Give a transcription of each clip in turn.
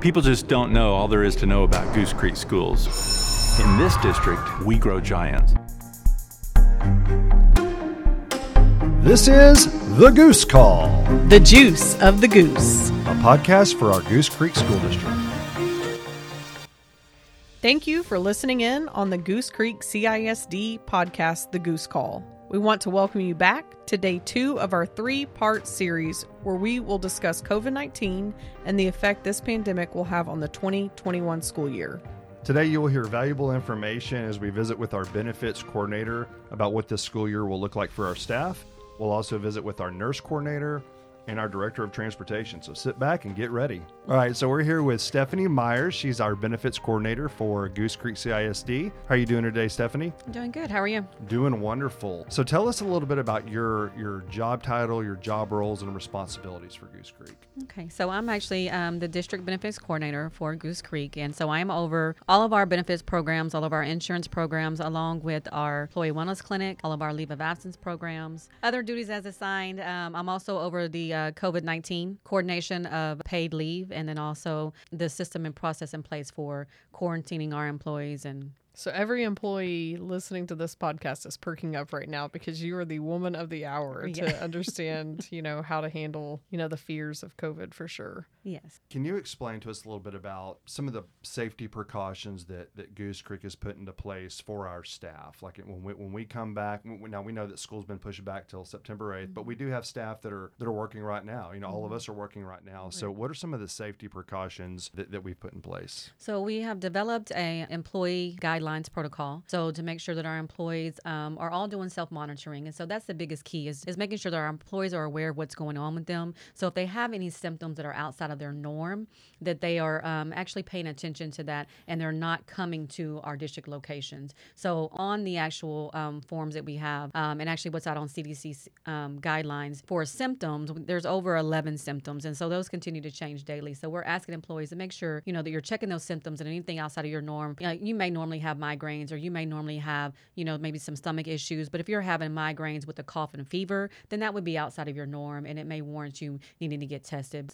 People just don't know all there is to know about Goose Creek schools. In this district, we grow giants. This is The Goose Call, The juice of the goose. a podcast for our Goose Creek School District. Thank you for listening in on the Goose Creek CISD podcast, The Goose Call. We want to welcome you back to day two of our three part series where we will discuss COVID 19 and the effect this pandemic will have on the 2021 school year. Today, you will hear valuable information as we visit with our benefits coordinator about what this school year will look like for our staff. We'll also visit with our nurse coordinator and our director of transportation. So sit back and get ready. All right, so we're here with Stephanie Myers. She's our benefits coordinator for Goose Creek CISD. How are you doing today, Stephanie? I'm doing good. How are you? Doing wonderful. So tell us a little bit about your your job title, your job roles, and responsibilities for Goose Creek. Okay, so I'm actually um, the district benefits coordinator for Goose Creek, and so I'm over all of our benefits programs, all of our insurance programs, along with our employee wellness clinic, all of our leave of absence programs, other duties as assigned. Um, I'm also over the uh, COVID 19 coordination of paid leave, and then also the system and process in place for quarantining our employees and So, every employee listening to this podcast is perking up right now because you are the woman of the hour Yeah. to understand, you know, how to handle, you know, the fears of COVID for sure. yes. Can you explain to us a little bit about some of the safety precautions that, that Goose Creek has put into place for our staff? Like when we, when we come back, we, now we know that school's been pushed back till September 8th, but we mm-hmm. do have staff that are that are working right now. You know, all of mm-hmm. us are working right now. So what are some of the safety precautions that, that we've put in place? So we have developed a employee guidelines protocol. So to make sure that our employees um, are all doing self monitoring, and so that's the biggest key is, is making sure that our employees are aware of what's going on with them. So if they have any symptoms that are outside of their norm, that they are um, actually paying attention to that, and they're not coming to our district locations. So on the actual um, forms that we have, um, and actually what's out on CDC um, guidelines for symptoms, there's over 11 symptoms, and so those continue to change daily. So we're asking employees to make sure you know that you're checking those symptoms and anything outside of your norm. You, know, you may normally have migraines, or you may normally have you know maybe some stomach issues, but if you're having migraines with a cough and fever, then that would be outside of your norm, and it may warrant you needing to get tested.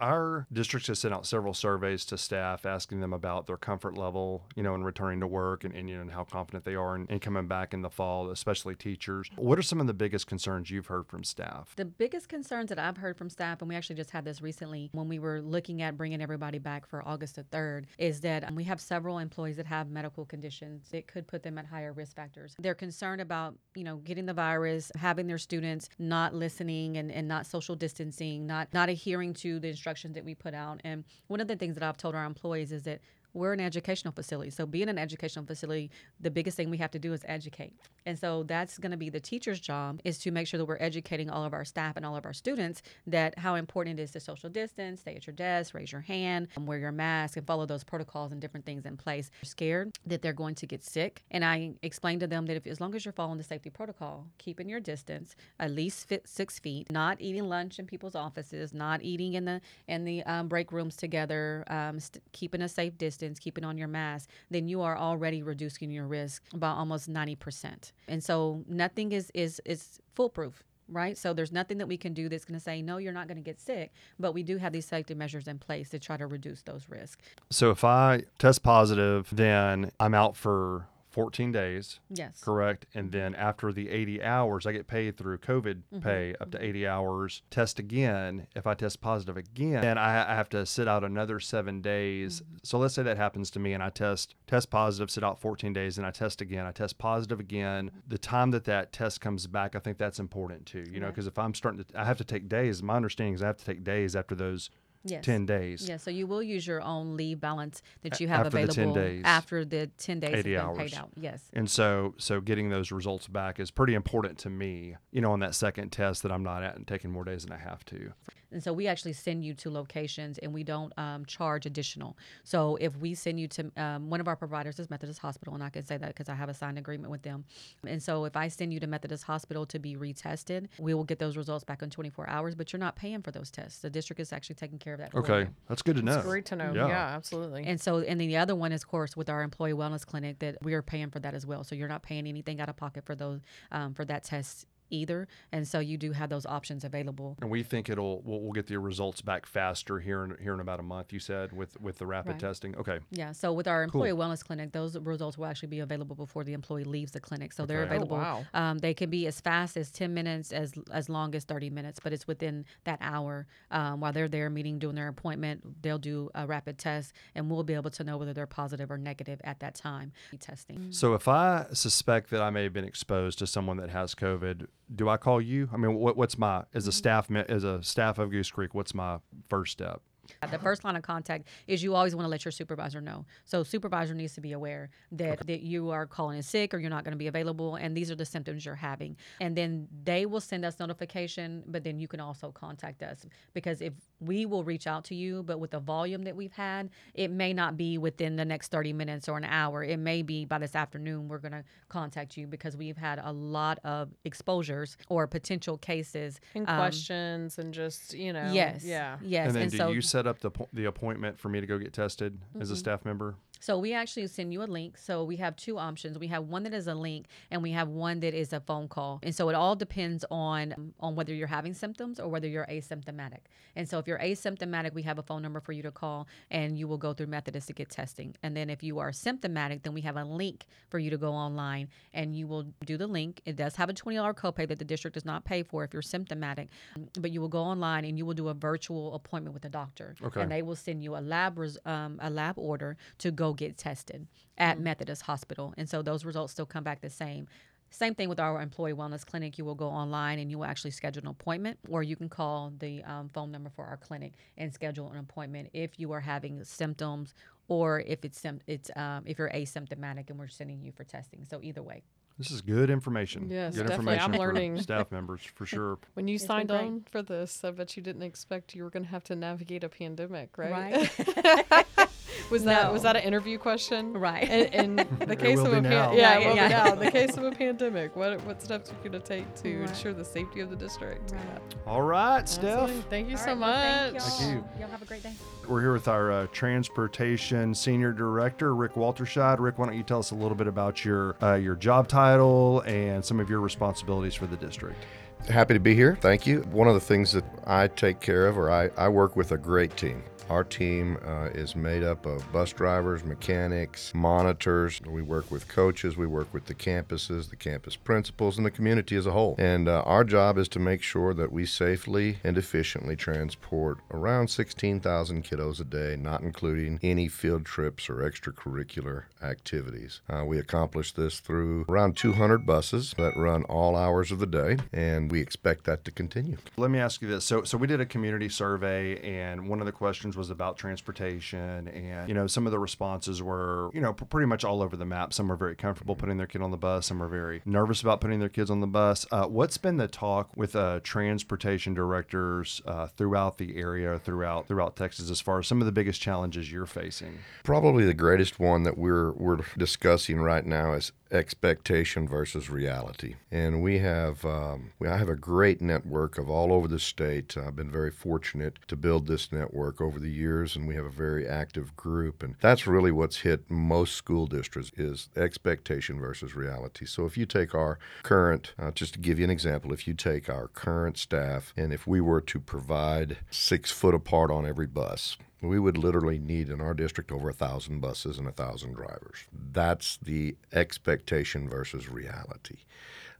Our district has sent out several surveys to staff asking them about their comfort level, you know, in returning to work and, and you know, how confident they are in, in coming back in the fall, especially teachers. What are some of the biggest concerns you've heard from staff? The biggest concerns that I've heard from staff, and we actually just had this recently when we were looking at bringing everybody back for August the 3rd, is that we have several employees that have medical conditions that could put them at higher risk factors. They're concerned about, you know, getting the virus, having their students not listening and, and not social distancing, not, not adhering to the instructions that we put out. And one of the things that I've told our employees is that we're an educational facility. So, being an educational facility, the biggest thing we have to do is educate. And so, that's going to be the teacher's job is to make sure that we're educating all of our staff and all of our students that how important it is to social distance, stay at your desk, raise your hand, um, wear your mask, and follow those protocols and different things in place. They're scared that they're going to get sick. And I explained to them that if as long as you're following the safety protocol, keeping your distance, at least six feet, not eating lunch in people's offices, not eating in the in the um, break rooms together, um, st- keeping a safe distance, keeping on your mask, then you are already reducing your risk by almost 90%. And so nothing is is is foolproof. Right. So there's nothing that we can do that's going to say, no, you're not going to get sick. But we do have these safety measures in place to try to reduce those risks. So if I test positive, then I'm out for 14 days, Yes. correct? And mm-hmm. then after the 80 hours, I get paid through COVID mm-hmm. pay up to mm-hmm. 80 hours. Test again. If I test positive again, then I, I have to sit out another seven days. So let's say that happens to me and I test test positive, sit out 14 days, and I test again. I test positive again. The time that that test comes back, I think that's important too. You know, because if I'm starting to, I have to take days. My understanding is I have to take days after those Yes. 10 days. Yeah, so you will use your own leave balance that you have after the 10 available days. after the 10 days has 80 been hours. paid out. Yes. And so, so getting those results back is pretty important to me. You know, on that second test that I'm not at and taking more days than I have to. And so we actually send you to locations and we don't um, charge additional. So if we send you to um, one of our providers is Methodist Hospital, and I can say that because I have a signed agreement with them. And so if I send you to Methodist Hospital to be retested, we will get those results back in 24 hours, but you're not paying for those tests. The district is actually taking care of that. for Okay, you. that's good to know. It's great to know. Yeah. Yeah, absolutely. And so, and then the other one is, of course, with our employee wellness clinic that we are paying for that as well. So you're not paying anything out of pocket for those um, for that test either. And so you do have those options available. And we think it'll we'll, we'll get the results back faster here in here in about a month. You said with with the rapid Right. testing. Okay. Yeah, so with our employee wellness clinic, those results will actually be available before the employee leaves the clinic. So they're Okay. Oh, available. wow. Um, they can be as fast as ten minutes, as as long as thirty minutes, but it's within that hour. Um, while they're there meeting, doing their appointment, they'll do a rapid test, and we'll be able to know whether they're positive or negative at that time. Testing. So if I suspect that I may have been exposed to someone that has COVID, do I call you? I mean, what, what's my as Mm-hmm. a staff as a staff of Goose Creek? What's my first step? The first line of contact is you always want to let your supervisor know. So supervisor needs to be aware that, that you are calling in sick or you're not going to be available and these are the symptoms you're having. And then they will send us notification, but then you can also contact us because if we will reach out to you, but with the volume that we've had, it may not be within the next 30 minutes or an hour. It may be by this afternoon we're going to contact you because we've had a lot of exposures or potential cases. And um, questions and just, you know. Yes. Yeah. Yes. and then and do so you set up the the appointment for me to go get tested as a Mm-hmm. staff member? So we actually send you a link. So we have two options. We have one that is a link, and we have one that is a phone call. And so it all depends on on whether you're having symptoms or whether you're asymptomatic. And so if you're asymptomatic, we have a phone number for you to call, and you will go through Methodist to get testing. And then if you are symptomatic, then we have a link for you to go online, and you will do the link. It does have a twenty dollar copay that the district does not pay for if you're symptomatic, but you will go online and you will do a virtual appointment with a doctor, Okay. and they will send you a lab res- um, a lab order to go get tested at Methodist Hospital. And so those results still come back the same. Same thing with our employee wellness clinic. You will go online and you will actually schedule an appointment, or you can call the um, phone number for our clinic and schedule an appointment if you are having symptoms or if it's sym- it's um, if you're asymptomatic and we're sending you for testing. So either way. This is good information. Yes, good definitely. information I'm learning. staff members for sure. When you It's signed on for this, I bet you didn't expect you were going to have to navigate a pandemic, right? Right. was that was that an interview question? Right. In, in the case of a now. pan- yeah, Right, it will yeah. now. In the case of a pandemic, what what steps are you going to take to Right. ensure the safety of the district? All right, Steph. Thank you All so right, well, much. Thank, y'all. you. Y'all have a great day. We're here with our uh, transportation senior director, Rick Walterscheid. Rick, why don't you tell us a little bit about your uh, your job title and some of your responsibilities for the district? Happy to be here. Thank you. One of the things that I take care of, or I, I work with a great team. Our team uh, is made up of bus drivers, mechanics, monitors. We work with coaches, we work with the campuses, the campus principals, and the community as a whole. And uh, our job is to make sure that we safely and efficiently transport around 16,000 kiddos a day, not including any field trips or extracurricular activities. Uh, we accomplish this through around 200 buses that run all hours of the day, and we expect that to continue. Let me ask you this. So, so we did a community survey, and one of the questions was about transportation, and you know, some of the responses were, you know, pr- pretty much all over the map. Some are very comfortable putting their kid on the bus. Some are very nervous about putting their kids on the bus. Uh, what's been the talk with uh, transportation directors uh, throughout the area, throughout throughout Texas, as far as some of the biggest challenges you're facing? Probably the greatest one that we're we're discussing right now is expectation versus reality. And we have um, we, I have a great network of all over the state. I've been very fortunate to build this network over the years, and we have a very active group. And that's really what's hit most school districts is expectation versus reality. So if you take our current, uh, just to give you an example, if you take our current staff, and if we were to provide six foot apart on every bus, we would literally need in our district over a thousand buses and a thousand drivers. That's the expectation versus reality.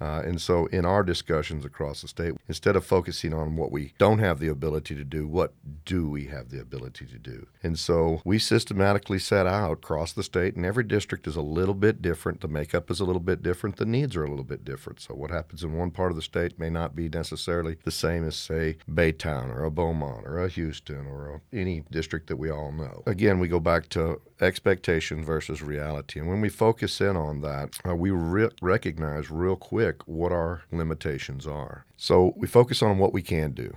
Uh, and so, in our discussions across the state, instead of focusing on what we don't have the ability to do, what do we have the ability to do? And so, we systematically set out across the state, and every district is a little bit different. The makeup is a little bit different. The needs are a little bit different. So, what happens in one part of the state may not be necessarily the same as, say, Baytown or a Beaumont or a Houston or a, any district that we all know. Again, we go back to expectation versus reality. And when we focus in on that, uh, we re- recognize real quick what our limitations are. So we focus on what we can do.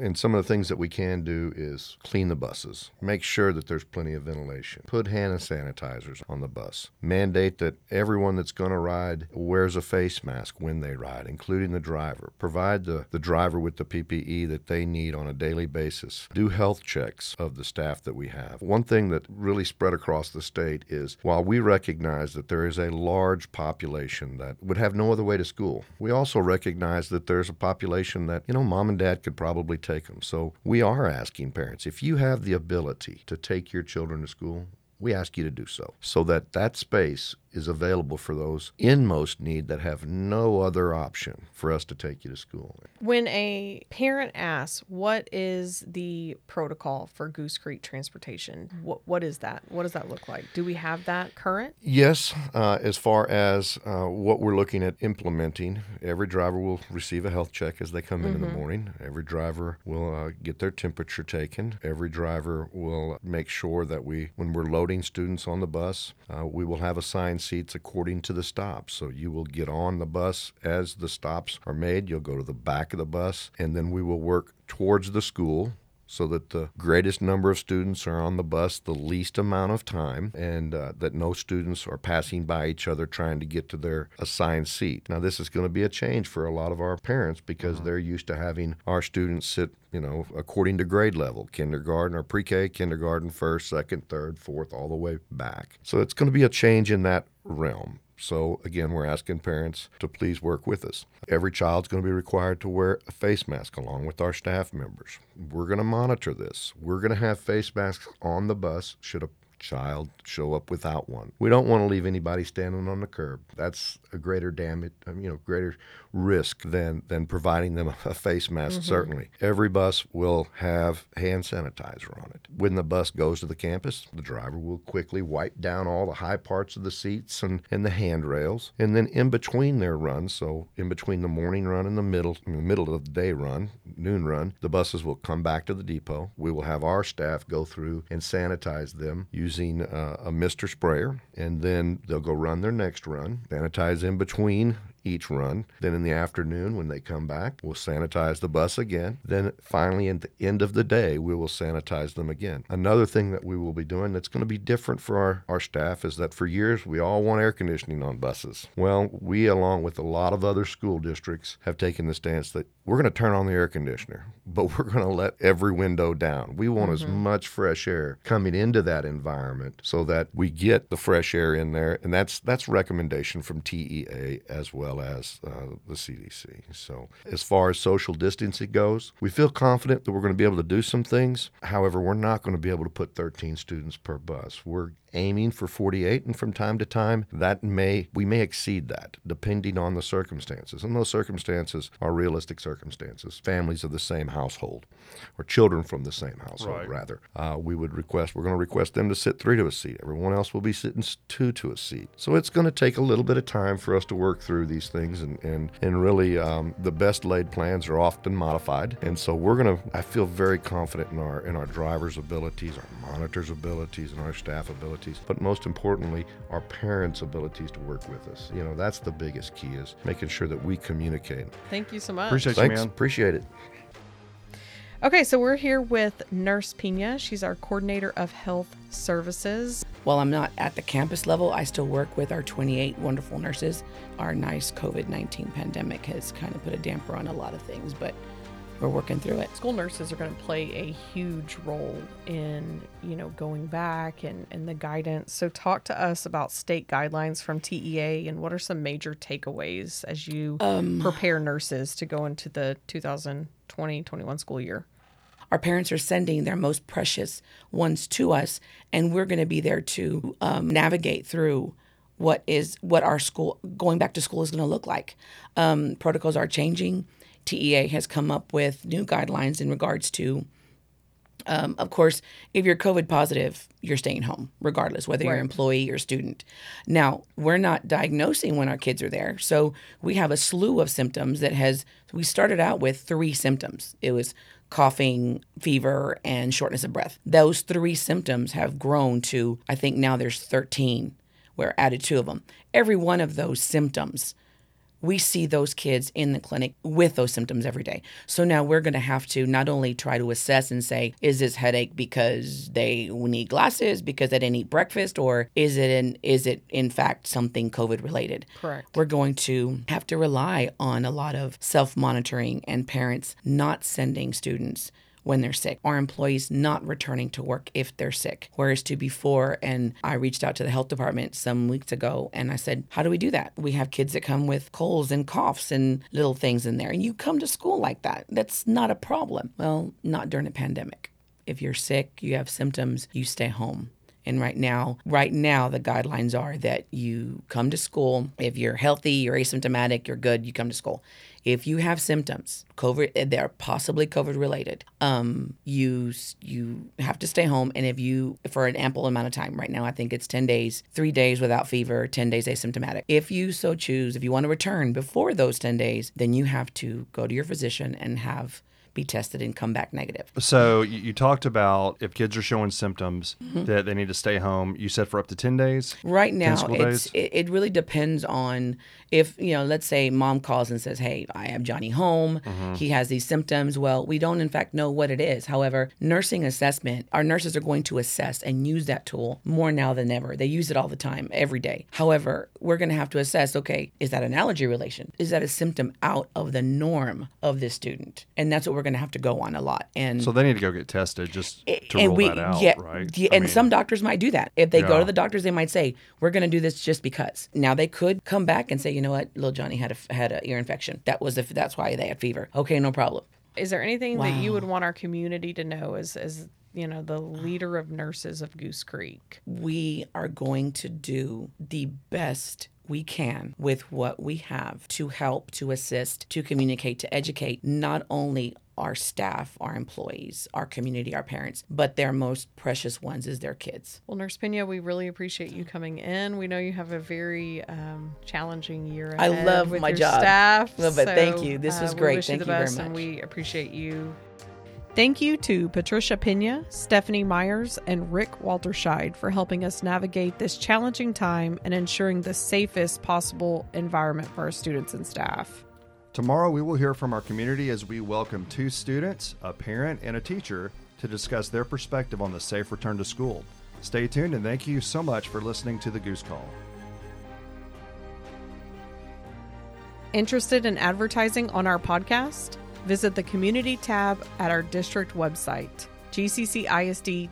And some of the things that we can do is clean the buses, make sure that there's plenty of ventilation, put hand sanitizers on the bus, mandate that everyone that's going to ride wears a face mask when they ride, including the driver, provide the, the driver with the PPE that they need on a daily basis, do health checks of the staff that we have. One thing that really spread across the state is while we recognize that there is a large population that would have no other way to school, we also recognize that there's a population that, you know, mom and dad could probably take them. So we are asking parents if you have the ability to take your children to school, we ask you to do so so that that space is available for those in most need that have no other option for us to take you to school. When a parent asks, "What is the protocol for Goose Creek transportation?" What what is that? What does that look like? Do we have that current? Yes, uh, as far as uh, what we're looking at implementing, every driver will receive a health check as they come in in the morning. Every driver will uh, get their temperature taken. Every driver will make sure that we, when we're loading students on the bus, uh, we will have assigned seats according to the stops. So you will get on the bus as the stops are made. You'll go to the back of the bus, and then we will work towards the school so that the greatest number of students are on the bus the least amount of time and uh, that no students are passing by each other trying to get to their assigned seat. Now, this is going to be a change for a lot of our parents because they're used to having our students sit, you know, according to grade level kindergarten or pre K, kindergarten, first, second, third, fourth, all the way back. So it's going to be a change in that realm. So, again, we're asking parents to please work with us. Every child's going to be required to wear a face mask along with our staff members. We're going to monitor this. We're going to have face masks on the bus should a child show up without one. We don't want to leave anybody standing on the curb. That's a greater damage, um, you know, greater risk than than providing them a face mask. Certainly, every bus will have hand sanitizer on it. When the bus goes to the campus, the driver will quickly wipe down all the high parts of the seats and and the handrails, and then in between their runs, so in between the morning run and the middle, in the middle of the day run, noon run, the buses will come back to the depot. We will have our staff go through and sanitize them using uh, a mister sprayer, and then they'll go run their next run, sanitize in between each run. Then in the afternoon, when they come back, we'll sanitize the bus again. Then finally, at the end of the day, we will sanitize them again. Another thing that we will be doing that's going to be different for our, our staff is that for years, we all want air conditioning on buses. Well, we, along with a lot of other school districts, have taken the stance that we're going to turn on the air conditioner, but we're going to let every window down. We want as much fresh air coming into that environment so that we get the fresh air in there, and that's that's recommendation from TEA as well as uh, the CDC. So as far as social distancing goes, we feel confident that we're going to be able to do some things. However, we're not going to be able to put 13 students per bus. We're aiming for 48 and from time to time that may we may exceed that depending on the circumstances and those circumstances are realistic circumstances families of the same household or children from the same household Right. rather. Uh, we would request we're going to request them to sit three to a seat. Everyone else will be sitting two to a seat. So it's going to take a little bit of time for us to work through these things and and, and really um, the best laid plans are often modified. And so we're going to i feel very confident in our in our drivers abilities our monitors abilities and our staff abilities but most importantly our parents abilities to work with us. You know that's the biggest key is making sure that we communicate. Thank you so much. Appreciate you, thanks man. appreciate it Okay, so we're here with Nurse Pena. She's our coordinator of health services. While I'm not at the campus level, I still work with our 28 wonderful nurses. Our nice COVID 19 pandemic has kind of put a damper on a lot of things, but we're working through it. School nurses are going to play a huge role in, you know, going back and, and the guidance. So talk to us about state guidelines from TEA and what are some major takeaways as you prepare nurses to go into the 2020-21 school year. Our parents are sending their most precious ones to us, and we're going to be there to um, navigate through what is what our school going back to school is going to look like. Um, protocols are changing. TEA has come up with new guidelines in regards to Um, of course, if you're COVID positive, you're staying home, regardless whether you're employee or student. Now, we're not diagnosing when our kids are there, so we have a slew of symptoms that has. We started out with three symptoms. It was coughing, fever, and shortness of breath. Those three symptoms have grown to, I think now there's 13. We're added two of them. Every one of those symptoms we see those kids in the clinic with those symptoms every day. So now we're going to have to not only try to assess and say, is this headache because they need glasses, because they didn't eat breakfast, or is it in, is it in fact something COVID related? Correct. We're going to have to rely on a lot of self monitoring and parents not sending students when they're sick, or employees not returning to work if they're sick. Whereas to before, and I reached out to the health department some weeks ago and I said, How do we do that? We have kids that come with colds and coughs and little things in there, and you come to school like that. That's not a problem. Well, not during a pandemic. If you're sick, you have symptoms, you stay home. And right now, right now, the guidelines are that you come to school. If you're healthy, you're asymptomatic, you're good, you come to school. If you have symptoms, COVID, they're possibly COVID related. Um, you you have to stay home, and if you for an ample amount of time. Right now, I think it's ten days, three days without fever, ten days asymptomatic. If you so choose, if you want to return before those ten days, then you have to go to your physician and have be tested and come back negative. So you, you talked about if kids are showing symptoms Mm-hmm. that they need to stay home. You said for up to ten days. Right now, it's it really depends on if you know. Let's say mom calls and says, "Hey, I have Johnny home. Mm-hmm. He has these symptoms." Well, we don't in fact know what it is. However, nursing assessment, our nurses are going to assess and use that tool more now than ever. They use it all the time, every day. However, we're going to have to assess. Okay, is that an allergy relation? Is that a symptom out of the norm of this student? And that's what we're going to have to go on a lot. And So they need to go get tested just to and rule we, that out, yeah, right? yeah, and mean, some doctors might do that. If they go to the doctors, they might say, "We're going to do this just because." Now they could come back and say, "You know what, little Johnny had a had a ear infection. That was if that's why they had fever." Okay, no problem. Is there anything that you would want our community to know as as you know the leader of nurses of Goose Creek? We are going to do the best we can with what we have to help, to assist, to communicate, to educate not only our staff, our employees, our community, our parents, but their most precious ones is their kids. Well, Nurse Pena, we really appreciate you coming in. We know you have a very um, challenging year I ahead love with my your job. staff. Well, but thank you. This uh, was we great. Thank you you the very best, and much. we appreciate you. Thank you to Patricia Pena, Stephanie Myers, and Rick Walterscheid for helping us navigate this challenging time and ensuring the safest possible environment for our students and staff. Tomorrow we will hear from our community as we welcome two students, a parent, and a teacher to discuss their perspective on the safe return to school. Stay tuned and thank you so much for listening to the Goose Call. Interested in advertising on our podcast? Visit the community tab at our district website, gccisd.net.